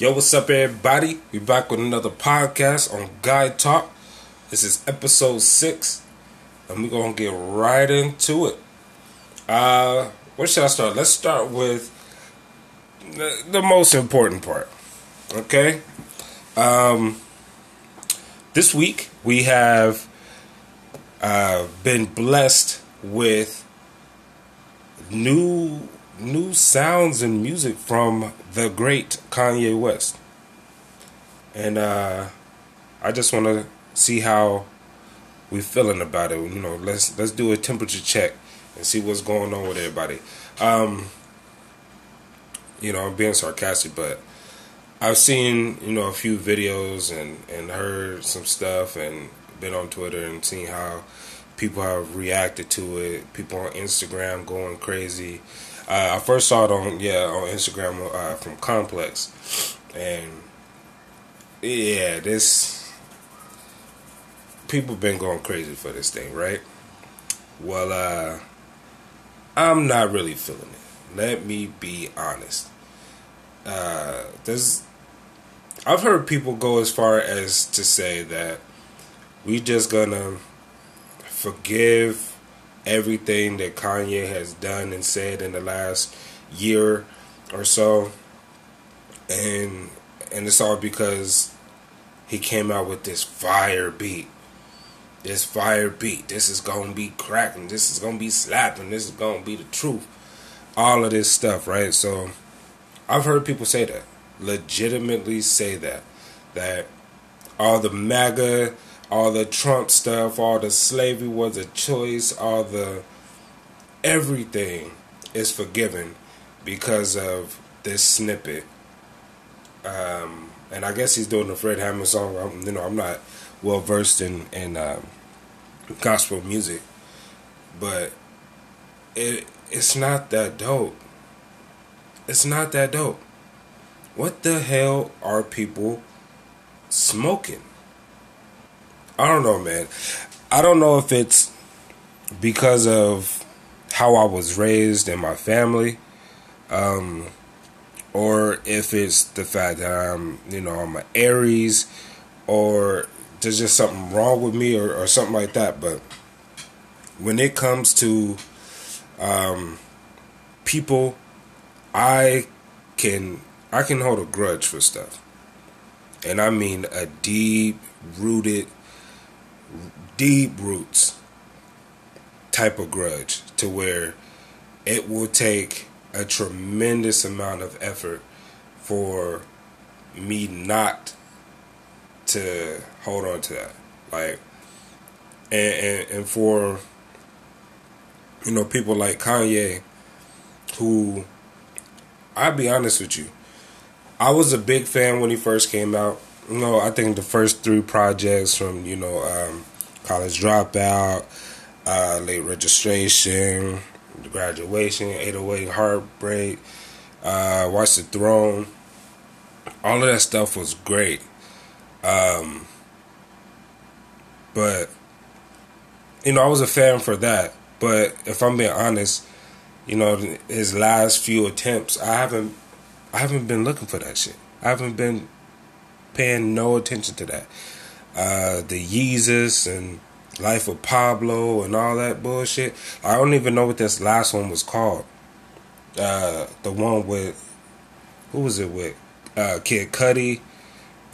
Yo, what's up, everybody? We back with another podcast on Guy Talk. This is episode six, and we're gonna get right into it. Uh, where should I start? Let's start with the, the most important part. Okay. Um, this week we have uh, been blessed with new new sounds and music from the great Kanye West. And uh, I just want to see how we're feeling about it. You know, let's let's do a temperature check and see what's going on with everybody. Um, you know, I'm being sarcastic, but I've seen you know a few videos and and heard some stuff and been on Twitter and seen how people have reacted to it. People on Instagram going crazy. Uh, I first saw it on yeah on Instagram uh, from Complex, and yeah, this people been going crazy for this thing, right? Well, uh, I'm not really feeling it. Let me be honest. Uh, there's, I've heard people go as far as to say that we just gonna forgive everything that Kanye has done and said in the last year or so. And and it's all because he came out with this fire beat. This fire beat. This is gonna be cracking. This is gonna be slapping. This is gonna be the truth. All of this stuff, right? So I've heard people say that. Legitimately say that. That all the MAGA all the Trump stuff, all the slavery was a choice, all the everything is forgiven because of this snippet. Um, and I guess he's doing the Fred Hammond song. I'm, you know, I'm not well versed in in um, gospel music, but it it's not that dope. It's not that dope. What the hell are people smoking? I don't know, man. I don't know if it's because of how I was raised in my family, um, or if it's the fact that I'm, you know, I'm an Aries, or there's just something wrong with me, or, or something like that. But when it comes to um, people, I can I can hold a grudge for stuff, and I mean a deep rooted deep roots type of grudge to where it will take a tremendous amount of effort for me not to hold on to that. Like and, and, and for you know people like Kanye who I'll be honest with you I was a big fan when he first came out no, I think the first three projects from you know um, college dropout, uh, late registration, graduation, 808 heartbreak, uh, watch the throne. All of that stuff was great, um, but you know I was a fan for that. But if I'm being honest, you know his last few attempts, I haven't, I haven't been looking for that shit. I haven't been paying no attention to that. Uh, the Yeezus and Life of Pablo and all that bullshit. I don't even know what this last one was called. Uh, the one with who was it with? Uh, Kid Cudi,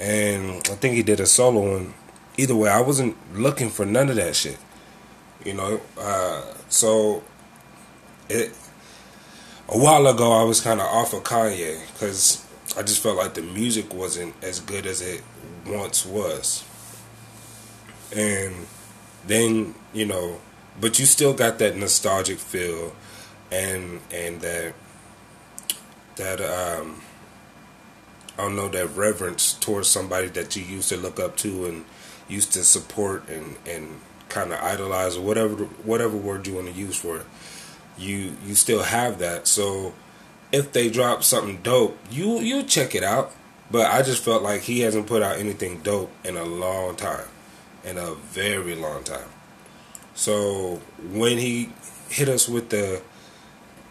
and I think he did a solo one. Either way, I wasn't looking for none of that shit. You know, uh, so it a while ago I was kind of off of Kanye because I just felt like the music wasn't as good as it once was. And then, you know, but you still got that nostalgic feel and and that that um I don't know that reverence towards somebody that you used to look up to and used to support and and kind of idolize or whatever whatever word you want to use for it. You you still have that. So if they drop something dope, you you check it out. But I just felt like he hasn't put out anything dope in a long time, in a very long time. So when he hit us with the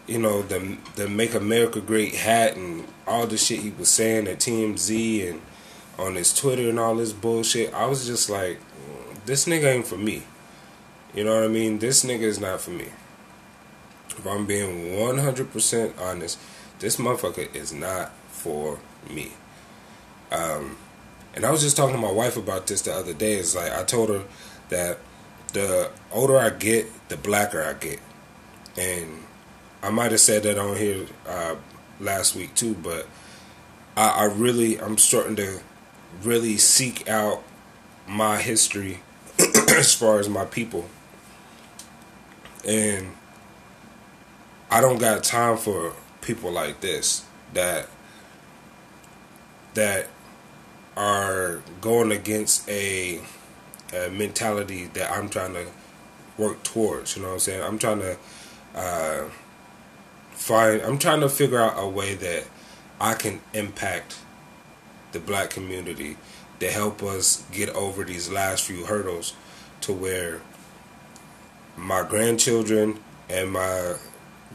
you know, the the Make America Great hat and all the shit he was saying at TMZ and on his Twitter and all this bullshit, I was just like, this nigga ain't for me. You know what I mean? This nigga is not for me. If I'm being 100% honest, this motherfucker is not for me. Um, and I was just talking to my wife about this the other day. It's like I told her that the older I get, the blacker I get. And I might have said that on here uh, last week too, but I, I really I'm starting to really seek out my history as far as my people. And I don't got time for people like this that that are going against a, a mentality that I'm trying to work towards. You know what I'm saying? I'm trying to uh, find. I'm trying to figure out a way that I can impact the black community to help us get over these last few hurdles to where my grandchildren and my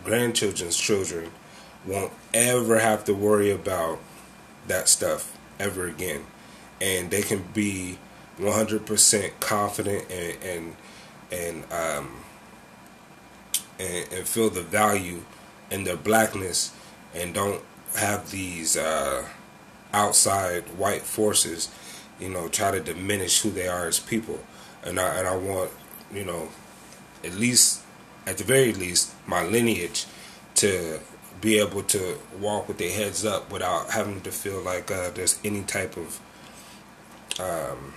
grandchildren's children won't ever have to worry about that stuff ever again. And they can be 100% confident and and and um and, and feel the value in their blackness and don't have these uh, outside white forces, you know, try to diminish who they are as people. And I and I want, you know, at least at the very least, my lineage to be able to walk with their heads up without having to feel like uh, there's any type of um,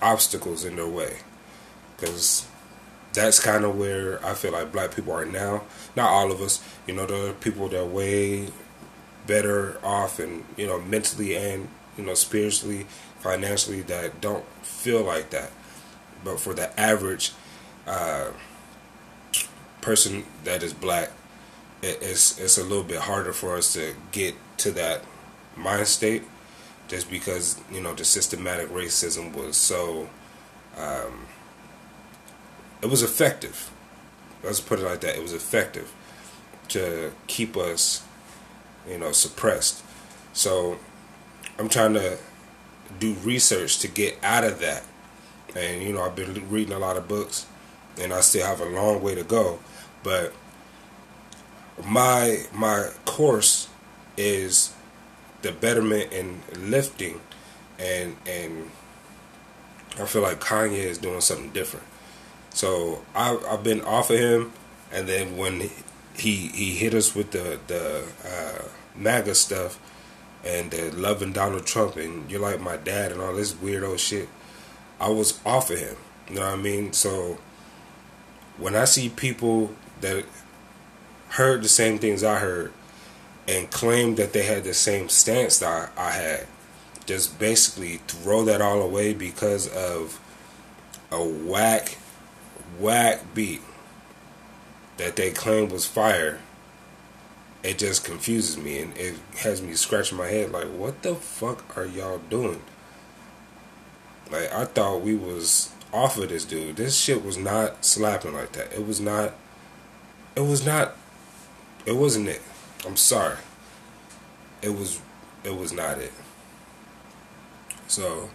obstacles in their way. Because that's kind of where I feel like black people are now. Not all of us, you know, there are people that are way better off and, you know, mentally and, you know, spiritually, financially that don't feel like that. But for the average uh, person that is black, it's it's a little bit harder for us to get to that mind state, just because you know the systematic racism was so. Um, it was effective. Let's put it like that. It was effective to keep us, you know, suppressed. So I'm trying to do research to get out of that. And you know, I've been reading a lot of books, and I still have a long way to go. But my my course is the betterment in lifting, and and I feel like Kanye is doing something different. So I, I've been off of him, and then when he he hit us with the the uh, MAGA stuff and the loving Donald Trump and you're like my dad and all this weirdo shit, I was off of him. You know what I mean? So when I see people that heard the same things I heard and claimed that they had the same stance that I, I had, just basically throw that all away because of a whack whack beat that they claimed was fire, it just confuses me and it has me scratching my head like, what the fuck are y'all doing? Like I thought we was off of this dude. This shit was not slapping like that. It was not. It was not. It wasn't it. I'm sorry. It was. It was not it. So,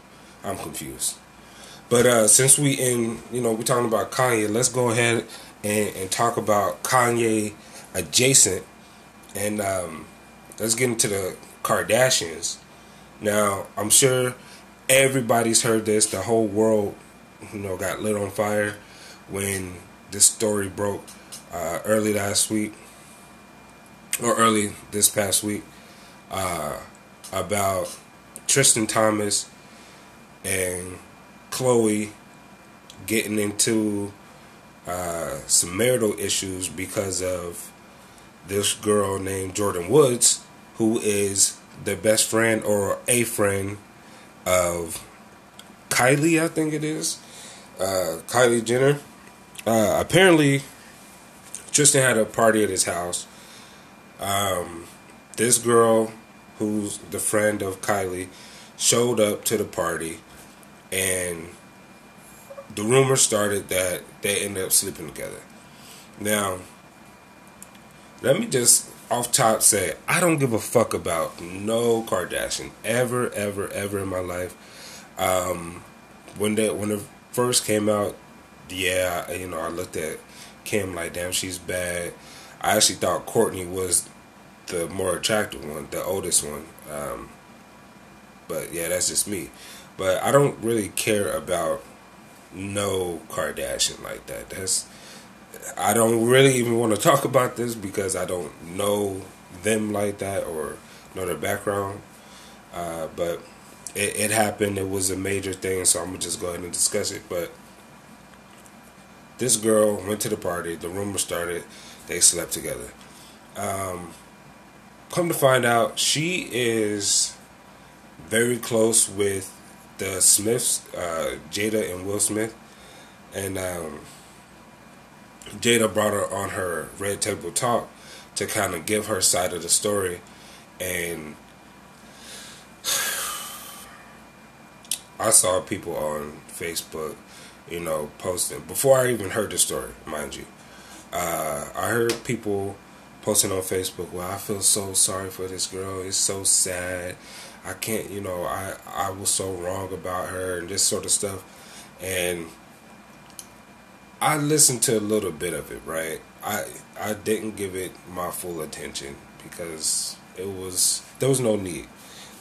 I'm confused. But uh, since we in, you know, we're talking about Kanye, let's go ahead and, and talk about Kanye adjacent, and um, let's get into the Kardashians. Now, I'm sure everybody's heard this. The whole world, you know, got lit on fire when this story broke uh, early last week or early this past week uh, about Tristan Thompson and Khloe getting into uh, some marital issues because of this girl named Jordyn Woods, who is the best friend or a friend of Kylie, I think it is. Uh, Kylie Jenner. Uh, apparently, Tristan had a party at his house. Um, this girl, who's the friend of Kylie, showed up to the party and the rumor started that they ended up sleeping together. Now, let me just off top say I don't give a fuck about no Kardashian ever, ever, ever in my life. Um, when that when it first came out, yeah, you know, I looked at Kim like, damn, she's bad. I actually thought Kourtney was the more attractive one, the oldest one. Um, but yeah, that's just me. But I don't really care about no Kardashian like that. That's I don't really even want to talk about this because I don't know them like that or know their background. Uh, but it, it, happened. It was a major thing, so I'm gonna just go ahead and discuss it. But this girl went to the party. The rumor started. They slept together. Um, come to find out, she is very close with the Smiths, uh, Jada and Will Smith, and um, Jada brought her on her Red Table Talk to kind of give her side of the story, and I saw people on Facebook, you know, posting before I even heard the story, mind you. Uh, I heard people posting on Facebook, "Well, I feel so sorry for this girl. It's so sad. I can't, you know, I I was so wrong about her and this sort of stuff." And I listened to a little bit of it, right? I I didn't give it my full attention because it was there was no need.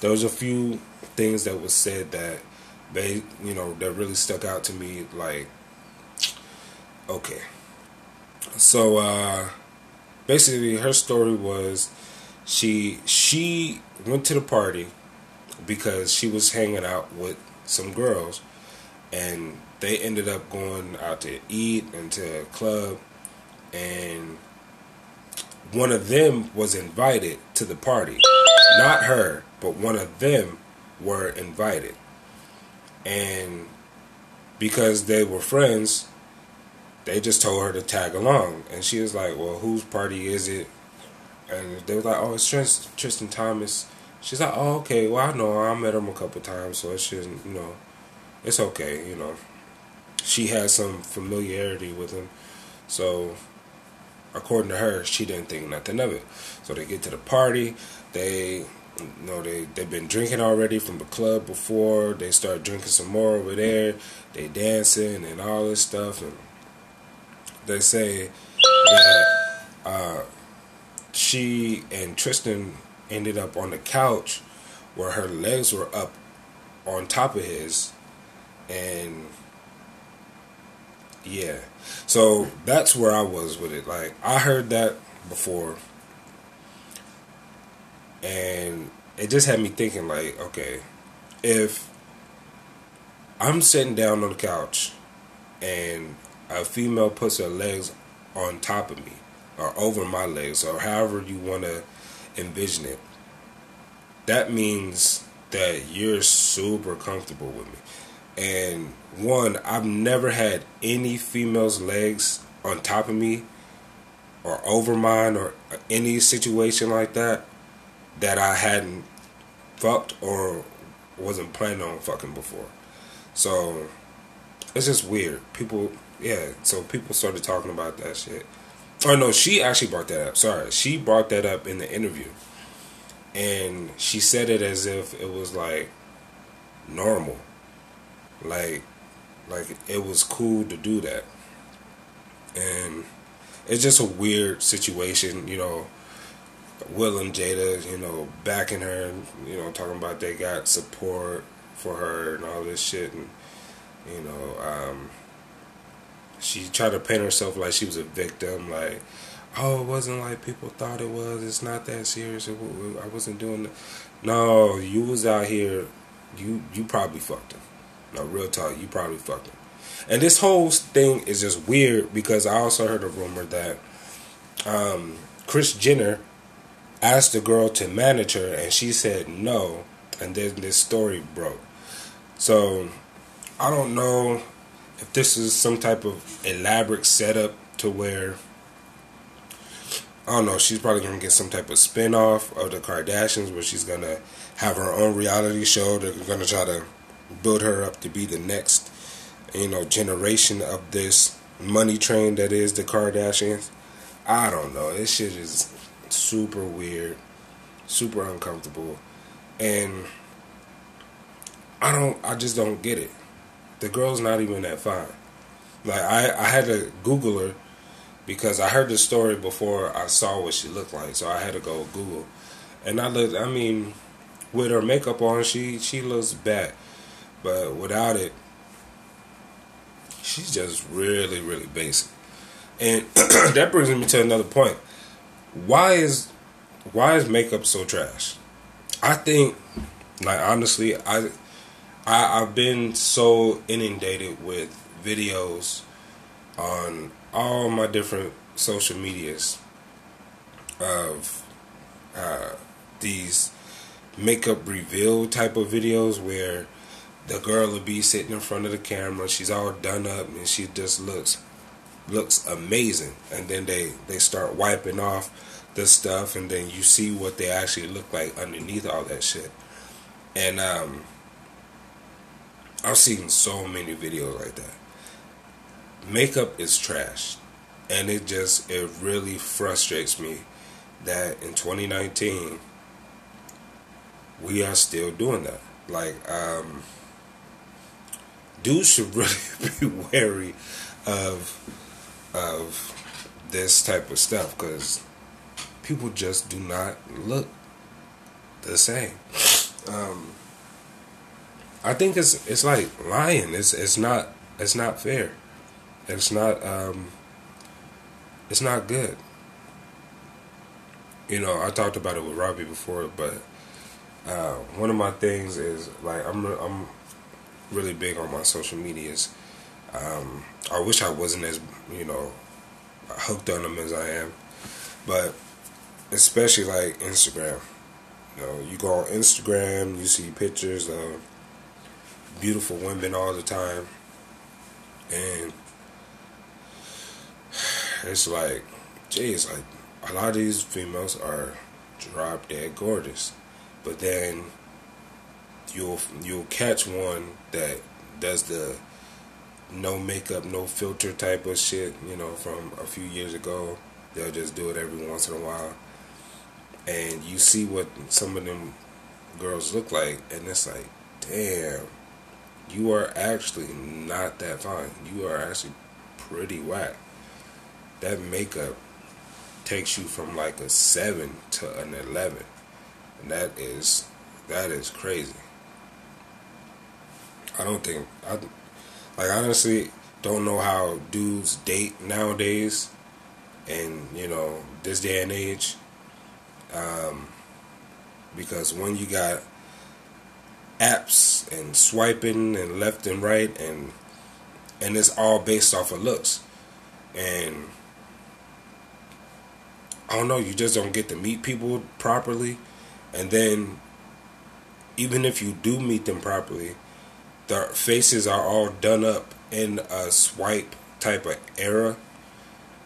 There was a few things that was said that they you know that really stuck out to me like okay so uh basically her story was she she went to the party because she was hanging out with some girls and they ended up going out to eat and to a club and one of them was invited to the party. Not her but one of them were invited. And because they were friends, they just told her to tag along. And she was like, Well, whose party is it? And they were like, Oh, it's Tristan, Tristan Thompson. She's like, Oh, okay. Well, I know. I met him a couple times, so it shouldn't, you know, it's okay, you know. She has some familiarity with him. So, according to her, she didn't think nothing of it. So they get to the party. They you know they they've been drinking already from the club before. They start drinking some more over there. They dancing and all this stuff, and they say that uh, she and Tristan ended up on the couch where her legs were up on top of his, and yeah, so that's where I was with it. Like I heard that before and it just had me thinking like okay if i'm sitting down on the couch and a female puts her legs on top of me or over my legs or however you want to envision it that means that you're super comfortable with me and one i've never had any female's legs on top of me or over mine or any situation like that that I hadn't fucked or wasn't planning on fucking before. So it's just weird. People, yeah. So people started talking about that shit. Oh no, she actually brought that up. Sorry, she brought that up in the interview, and she said it as if it was like normal, like like it was cool to do that, and it's just a weird situation, you know Will and Jada, you know, backing her, you know, talking about they got support for her and all this shit, and you know, um, she tried to paint herself like she was a victim, like, oh, it wasn't like people thought it was. It's not that serious. I wasn't doing that. No, you was out here. You you probably fucked him. No, real talk. You probably fucked him. And this whole thing is just weird because I also heard a rumor that um, Kris Jenner asked the girl to manage her, and she said no, and then this story broke. So I don't know if this is some type of elaborate setup to where I don't know, she's probably gonna get some type of spin off of the Kardashians where she's gonna have her own reality show. They're gonna try to build her up to be the next, you know, generation of this money train that is the Kardashians. I don't know. This shit is super weird, super uncomfortable, and I don't. I just don't get it. The girl's not even that fine. Like I, I had to Google her because I heard the story before I saw what she looked like, so I had to go Google. And I looked. I mean, with her makeup on, she she looks bad, but without it, she's just really really basic. And that brings me to another point. Why is why is makeup so trash? I think, like honestly, I, I I've been so inundated with videos on all my different social medias of uh, these makeup reveal type of videos where the girl will be sitting in front of the camera, she's all done up, and she just looks looks amazing. And then they they start wiping off the stuff, and then you see what they actually look like underneath all that shit. And um, I've seen so many videos like that makeup is trash. And it just, it really frustrates me that in 2019, we are still doing that. Like, um, dudes should really be wary of, of this type of stuff because people just do not look the same. Um, I think it's it's like lying. It's it's not it's not fair. It's not um, it's not good. You know, I talked about it with Robbie before, but uh, one of my things is like I'm I'm really big on my social medias. Um, I wish I wasn't as you know hooked on them as I am, but especially like Instagram. You know, you go on Instagram, you see pictures of beautiful women all the time, and it's like, geez, like a lot of these females are drop dead gorgeous, but then you'll you'll catch one that does the no makeup, no filter type of shit, you know, from a few years ago. They'll just do it every once in a while. And you see what some of them girls look like, and it's like, damn, you are actually not that fine. You are actually pretty whack that makeup takes you from like a seven to an eleven, and that is that is crazy. I don't think I like honestly don't know how dudes date nowadays, and you know this day and age. Um, because when you got apps and swiping and left and right and and it's all based off of looks and I don't know, you just don't get to meet people properly. And then, even if you do meet them properly, their faces are all done up in a swipe type of era.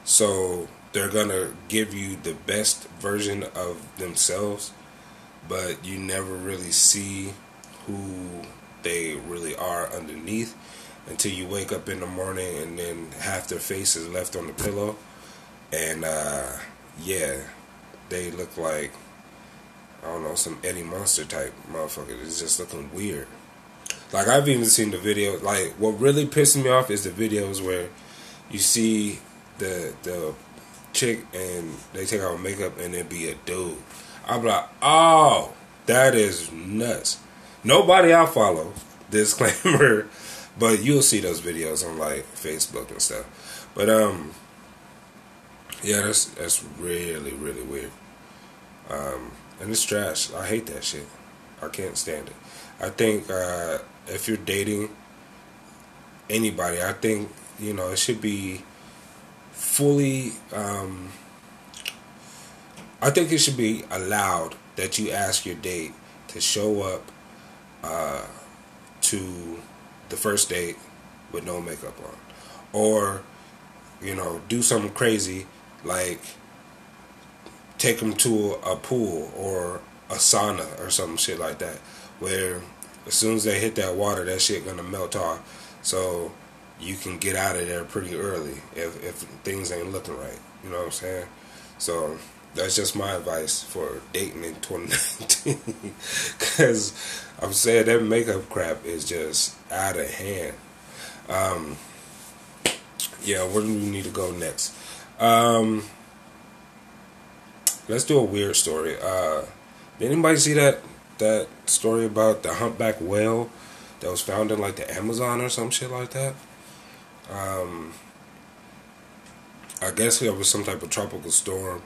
So they're gonna give you the best version of themselves, but you never really see who they really are underneath until you wake up in the morning and then half their face is left on the pillow. And, uh, yeah, they look like I don't know some Eddie Munster type motherfucker. It's just looking weird. Like I've even seen the video. Like what really pisses me off is the videos where you see the the chick and they take out makeup and it be a dude. I'm like, oh, that is nuts. Nobody I follow, disclaimer, but you'll see those videos on like Facebook and stuff. But um, yeah, that's that's really really weird. Um, and it's trash. I hate that shit. I can't stand it. I think uh, if you're dating anybody, I think you know it should be fully. Um, I think it should be allowed that you ask your date to show up uh, to the first date with no makeup on, or you know do something crazy like take them to a, pool or a sauna or some shit like that, where as soon as they hit that water, that shit gonna melt off. So you can get out of there pretty early if if things ain't looking right. You know what I'm saying? So that's just my advice for dating in 2019. Because I'm saying that makeup crap is just out of hand. Um, yeah, where do we need to go next? Um, let's do a weird story. Uh, did anybody see that that story about the humpback whale that was found in like the Amazon or some shit like that? Um, I guess there was some type of tropical storm,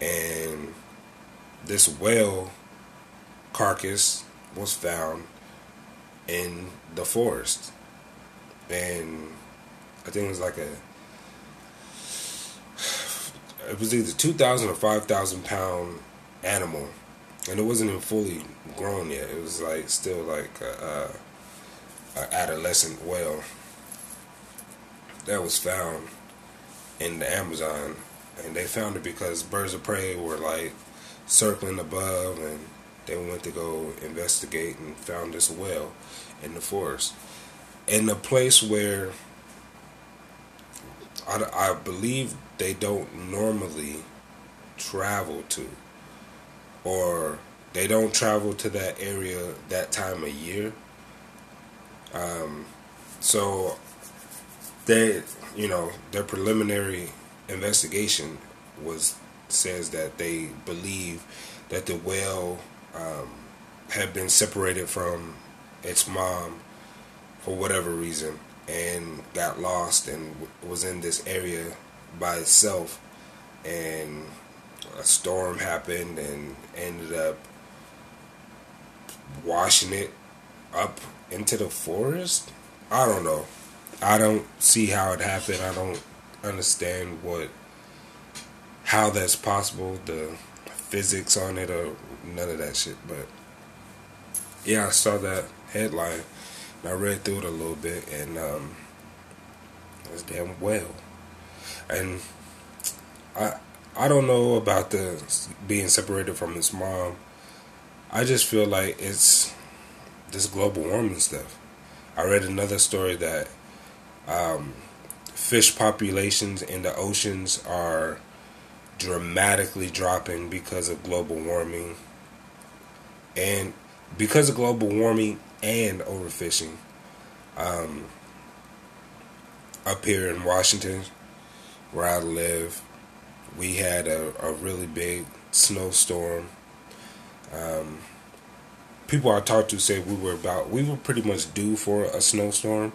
and this whale carcass was found in the forest, and I think it was like a it was either two thousand or five thousand pound animal, and it wasn't even fully grown yet. It was like still like a, a, a adolescent whale that was found in the Amazon, and they found it because birds of prey were like circling above, and they went to go investigate and found this whale in the forest, in a place where I, I believe they don't normally travel to, or they don't travel to that area that time of year. Um, so they, you know, their preliminary investigation was says that they believe that the whale um, had been separated from its mom for whatever reason and got lost and was in this area by itself. And a storm happened and ended up washing it up into the forest? I don't know. I don't see how it happened. I don't understand what how that's possible the physics on it or none of that shit but yeah i saw that headline I read through it a little bit, and um, it's damn well. And I I don't know about the being separated from his mom. I just feel like it's this global warming stuff. I read another story that um, fish populations in the oceans are dramatically dropping because of global warming. And because of global warming and overfishing. Um, up here in Washington, where I live, we had a, a really big snowstorm. Um, people I talked to said we were about we were pretty much due for a snowstorm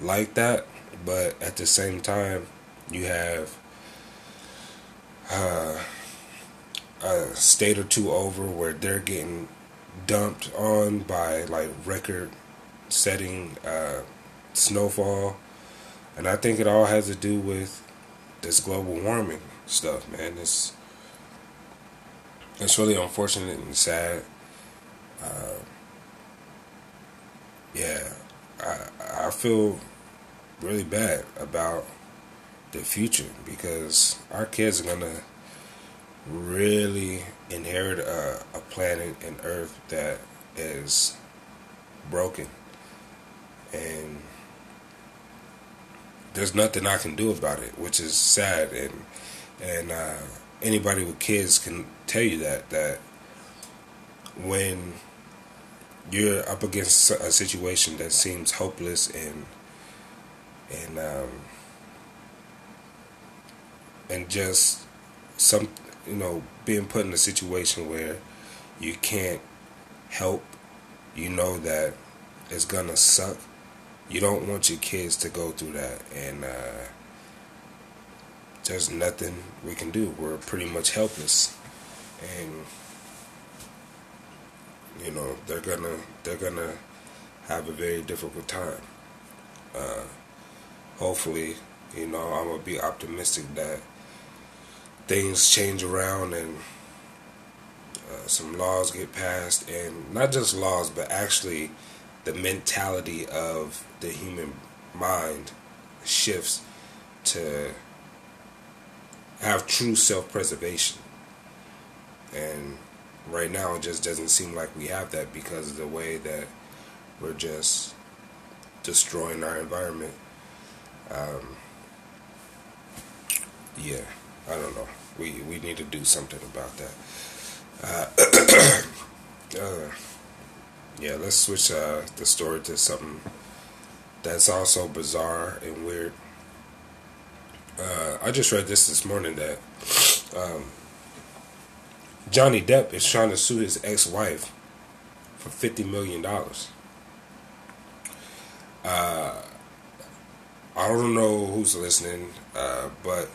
like that, but at the same time, you have uh, a state or two over where they're getting dumped on by like record setting uh, snowfall. And I think it all has to do with this global warming stuff, man. It's it's really unfortunate and sad. Uh, yeah, I I feel really bad about the future because our kids are gonna really inherit a, a planet and Earth that is broken, and there's nothing I can do about it, which is sad. And and uh, anybody with kids can tell you that that when you're up against a situation that seems hopeless and and um, and just some you know, being put in a situation where you can't help, you know that it's gonna suck. You don't want your kids to go through that, and uh, there's nothing we can do. We're pretty much helpless, and you know they're gonna they're gonna have a very difficult time. Uh, hopefully, you know I'm gonna be optimistic that things change around and uh, some laws get passed, and not just laws, but actually the mentality of the human mind shifts to have true self preservation. And right now, it just doesn't seem like we have that because of the way that we're just destroying our environment. Um, yeah. I don't know. We we need to do something about that. Uh, uh, yeah, let's switch uh, the story to something that's also bizarre and weird. Uh, I just read this this morning that um, Johnny Depp is trying to sue his ex-wife for fifty million dollars. Uh, I don't know who's listening, uh, but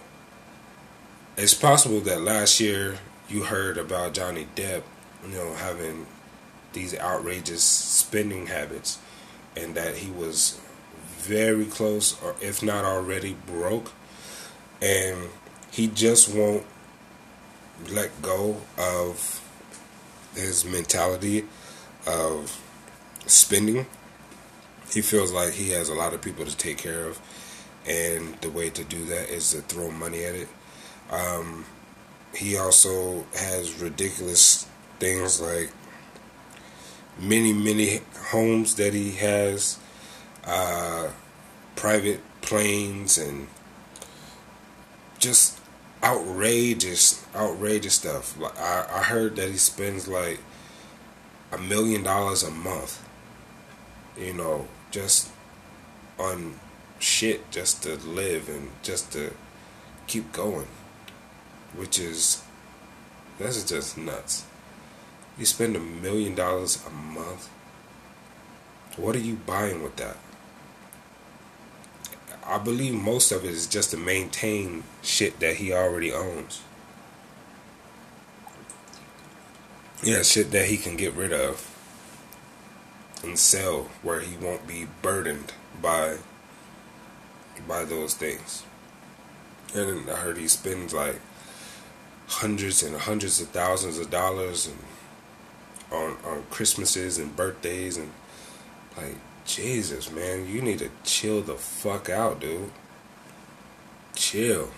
it's possible that last year you heard about Johnny Depp, you know, having these outrageous spending habits, and that he was very close, or if not already broke, and he just won't let go of his mentality of spending. He feels like he has a lot of people to take care of, and the way to do that is to throw money at it. Um, he also has ridiculous things like many, many homes that he has, uh, private planes, and just outrageous, outrageous stuff. I, I heard that he spends like a million dollars a month, you know, just on shit just to live and just to keep going which is that's just nuts. You spend a million dollars a month. What are you buying with that? I believe most of it is just to maintain shit that he already owns. Yeah, shit that he can get rid of and sell where he won't be burdened by by those things. And I heard he spends like hundreds and hundreds of thousands of dollars and on on Christmases and birthdays and like Jesus, man, you need to chill the fuck out, dude. Chill.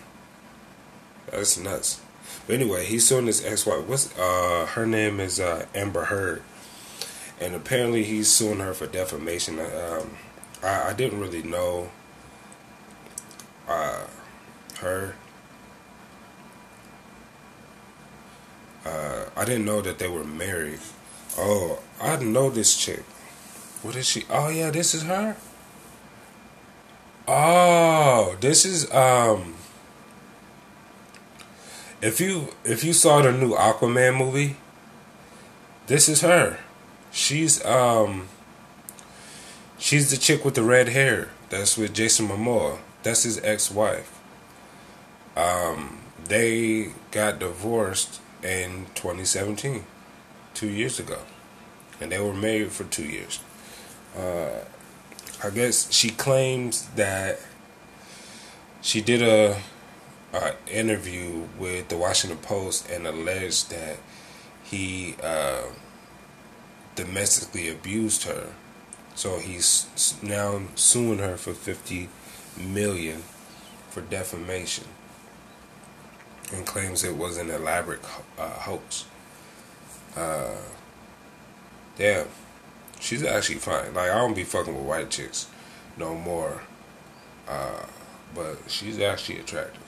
That's nuts. But anyway, he's suing his ex-wife. What's uh her name is uh Amber Heard, and apparently he's suing her for defamation. Um, I, I didn't really know uh her Uh, I didn't know that they were married. Oh, I know this chick. What is she? Oh yeah, this is her. Oh, this is um. If you if you saw the new Aquaman movie, this is her. She's um. She's the chick with the red hair. That's with Jason Momoa. That's his ex-wife. Um, they got divorced in 2017, two years ago, and they were married for two years. Uh, I guess she claims that she did a, a, interview with the Washington Post and alleged that he uh, domestically abused her. So he's now suing her for 50 million for defamation and claims it was an elaborate uh, hoax. Uh, damn, she's actually fine. Like I don't be fucking with white chicks no more, uh, but she's actually attractive.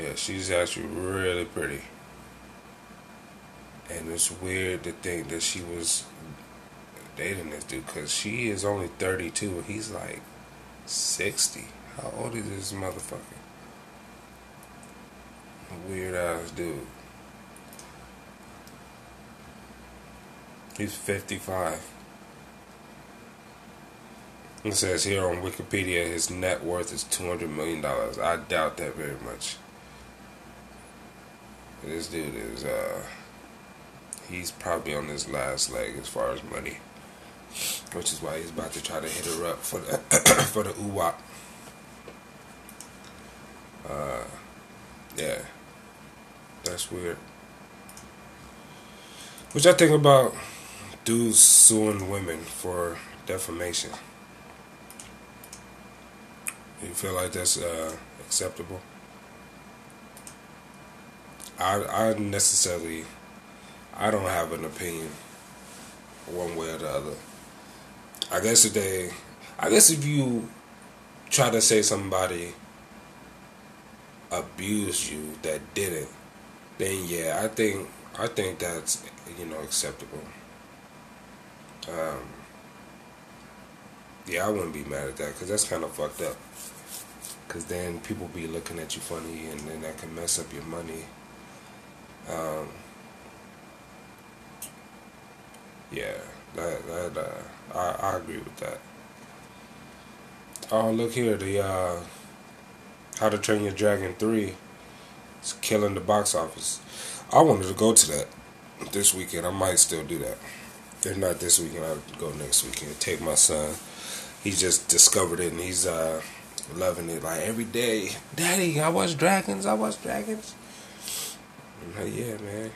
Yeah, she's actually really pretty. And it's weird to think that she was dating this dude because she is only 32 he's like 60. How old is this motherfucker? Weird ass dude. He's 55. It says here on Wikipedia his net worth is $200 million. I doubt that very much. This dude is, uh, he's probably on his last leg as far as money. Which is why he's about to try to hit her up for the, for the UWAP. Uh, yeah. That's weird. What y'all think about dudes suing women for defamation? You feel like that's uh, acceptable? I I necessarily I don't have an opinion one way or the other. I guess if they I guess if you try to say somebody abused you that didn't, then yeah, I think I think that's you know acceptable. Um, yeah, I wouldn't be mad at that because that's kind of fucked up. Because then people be looking at you funny, and then that can mess up your money. Um, yeah, that that uh, I I agree with that. Oh, look here, the uh, How to Train Your Dragon three is killing the box office. I wanted to go to that this weekend. I might still do that. If not this weekend, I'll go next weekend. Take my son. He just discovered it and he's uh, loving it. Like every day, Daddy, I watch Dragons. I watch Dragons. Like, yeah, man.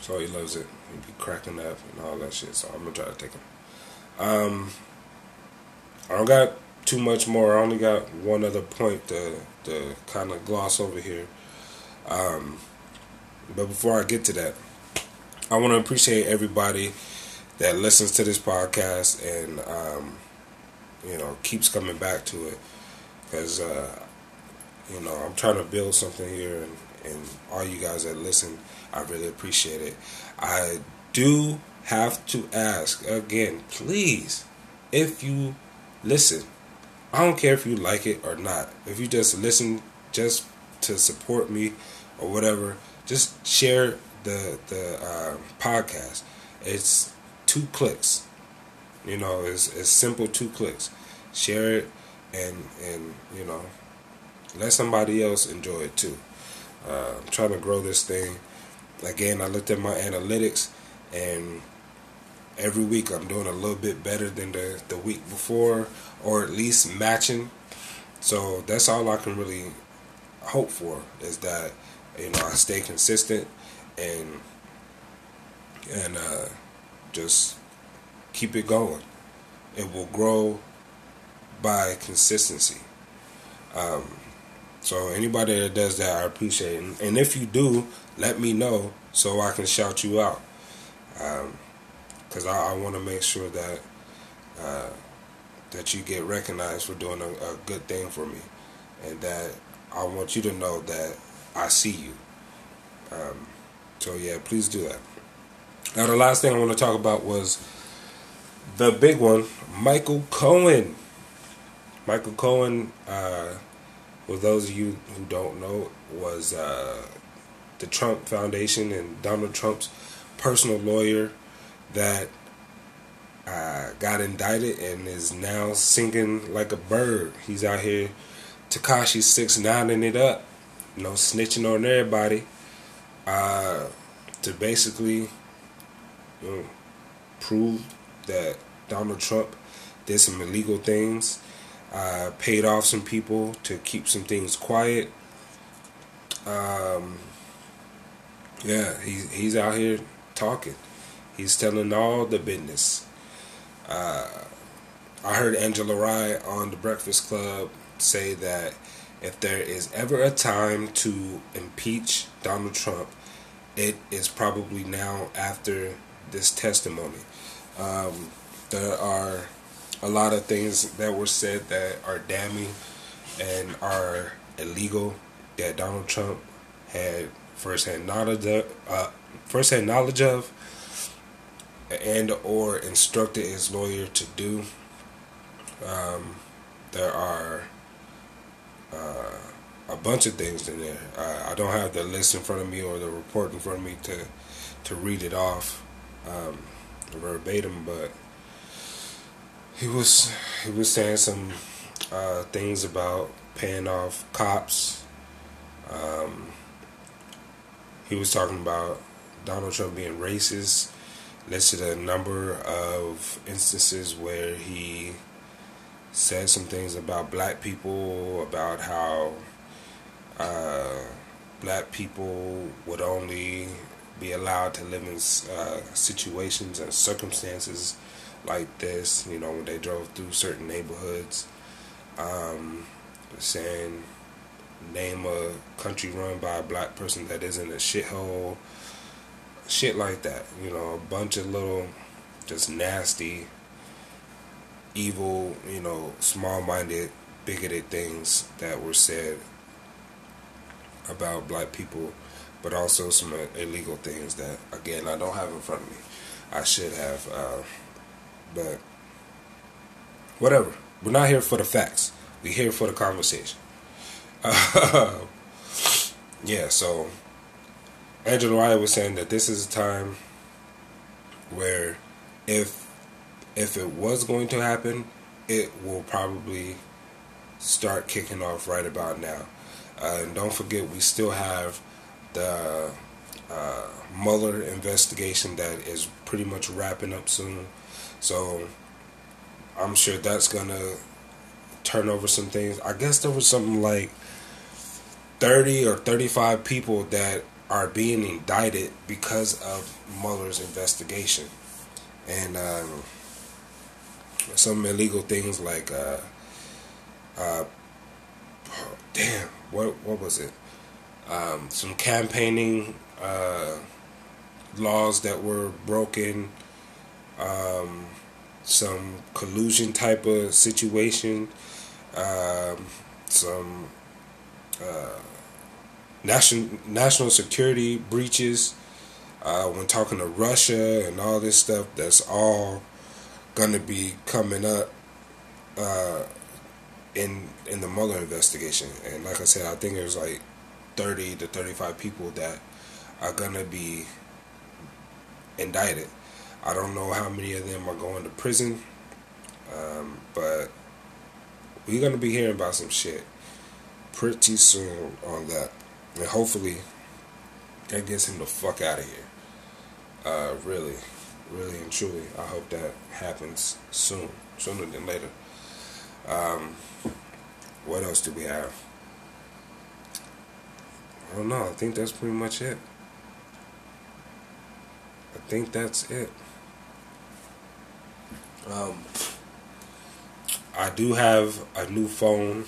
So he loves it. He be cracking up and all that shit. So I'm gonna try to take him. Um, I don't got too much more. I only got one other point to to kind of gloss over here. Um, but before I get to that, I want to appreciate everybody that listens to this podcast and um, you know keeps coming back to it. Because uh, you know I'm trying to build something here and, and all you guys that listen I really appreciate it. I do have to ask again please if you listen I don't care if you like it or not. If you just listen just to support me or whatever just share the the uh, podcast. It's two clicks. You know, it's it's simple two clicks. Share it and and you know let somebody else enjoy it too. Uh, I'm trying to grow this thing. Again, I looked at my analytics and every week I'm doing a little bit better than the, the week before or at least matching. So that's all I can really hope for is that you know I stay consistent and and uh, just keep it going. It will grow by consistency. Um, so anybody that does that, I appreciate it. And if you do, let me know so I can shout you out. Because um, I, I want to make sure that uh, that you get recognized for doing a, a good thing for me, and that I want you to know that I see you. Um, so yeah, please do that. Now the last thing I want to talk about was the big one, Michael Cohen. Michael Cohen, uh, for those of you who don't know, was uh, the Trump Foundation and Donald Trump's personal lawyer that uh, got indicted and is now singing like a bird. He's out here, Tekashi six nining it up, know, snitching on everybody uh, to basically you know, prove that Donald Trump did some illegal things, uh, paid off some people to keep some things quiet. Um, yeah, he's he's out here talking. He's telling all the business. Uh, I heard Angela Rye on the Breakfast Club say that if there is ever a time to impeach Donald Trump, it is probably now after this testimony. Um, there are a lot of things that were said that are damning and are illegal that Donald Trump had firsthand knowledge of, uh, firsthand knowledge of, and or instructed his lawyer to do. Um, there are uh, a bunch of things in there. Uh, I don't have the list in front of me or the report in front of me to to read it off um, verbatim, but he was he was saying some uh, things about paying off cops. Um, he was talking about Donald Trump being racist. Listed a number of instances where he said some things about black people, about how uh, black people would only be allowed to live in uh, situations and circumstances like this, you know, when they drove through certain neighborhoods. Um, saying, name a country run by a black person that isn't a shithole. Shit like that, you know, a bunch of little, just nasty evil, you know, small minded, bigoted things that were said about black people, but also some illegal things that, again, I don't have in front of me. I should have, uh, but whatever. We're not here for the facts. We're here for the conversation. Uh, yeah, so Angela Rye was saying that this is a time where if if it was going to happen, it will probably start kicking off right about now. Uh, and don't forget, we still have the uh, Mueller investigation that is pretty much wrapping up soon. So I'm sure that's going to turn over some things. I guess there was something like 30 or 35 people that are being indicted because of Mueller's investigation. And um, some illegal things like, uh, uh, damn, what what was it? Um, some campaigning uh, laws that were broken, um, some collusion type of situation, um, some uh, national national security breaches. Uh, when talking to Russia and all this stuff, that's all gonna be coming up uh, in in the Mueller investigation. And like I said, I think there's like thirty to thirty five people that are gonna be indicted. I don't know how many of them are going to prison, um, but we're gonna be hearing about some shit pretty soon on that, and hopefully that gets him the fuck out of here. Uh, really, really and truly, I hope that happens soon, sooner than later. Um, what else do we have? I don't know. I think that's pretty much it. I think that's it. Um, I do have a new phone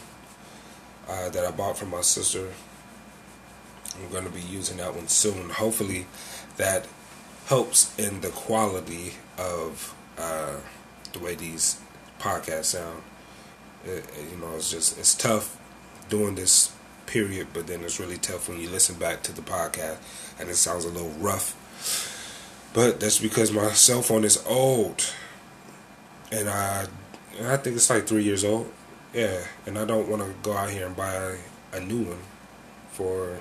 uh, that I bought from my sister. I'm going to be using that one soon. Hopefully, that helps in the quality of uh, the way these podcasts sound. It, you know, it's just it's tough doing this period, but then it's really tough when you listen back to the podcast and it sounds a little rough. But that's because my cell phone is old, and I I think it's like three years old. Yeah, and I don't want to go out here and buy a new one for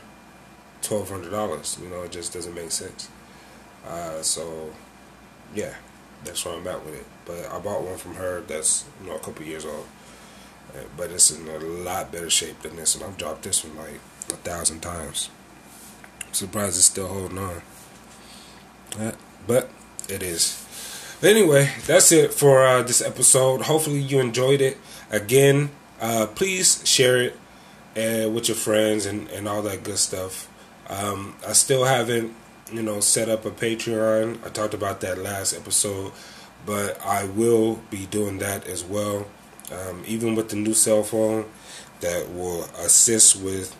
twelve hundred dollars. You know, it just doesn't make sense. Uh, so, yeah, that's where I'm at with it. But I bought one from her that's you know a couple years old, uh, but it's in a lot better shape than this, and I've dropped this one like a thousand times. I'm surprised it's still holding on. But it is. But anyway, that's it for uh, this episode. Hopefully you enjoyed it. Again, uh, please share it uh, with your friends and, and all that good stuff. Um, I still haven't you know, set up a Patreon. I talked about that last episode, but I will be doing that as well. Um, even with the new cell phone, that will assist with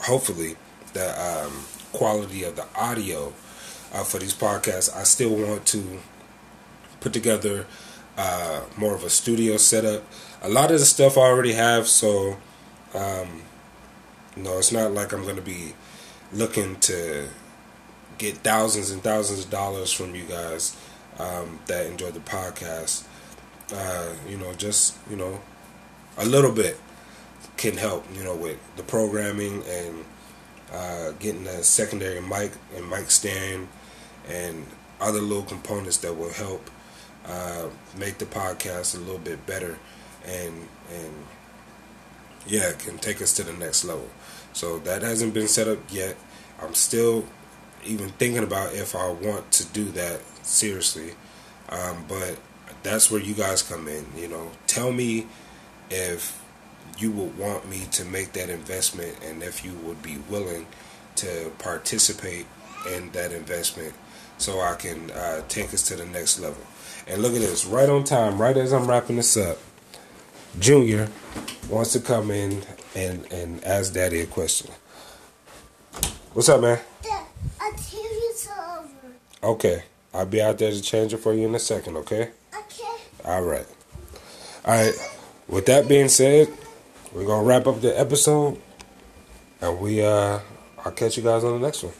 hopefully the um, quality of the audio uh, for these podcasts. I still want to put together uh, more of a studio setup. A lot of the stuff I already have, so um, know, it's not like I'm going to be looking to get thousands and thousands of dollars from you guys um, that enjoy the podcast. Uh, you know, just you know, a little bit can help. You know, with the programming and uh, getting a secondary mic and mic stand and other little components that will help uh, make the podcast a little bit better and and yeah, can take us to the next level. So that hasn't been set up yet. I'm still even thinking about if I want to do that seriously. Um, but that's where you guys come in. You know, tell me if you would want me to make that investment and if you would be willing to participate in that investment so I can uh, take us to the next level. And look at this, right on time, right as I'm wrapping this up. Junior wants to come in and, and ask Daddy a question. What's up, man? Okay. I'll be out there to change it for you in a second, okay? Okay. All right. All right. With that being said, we're going to wrap up the episode. And we uh I'll catch you guys on the next one.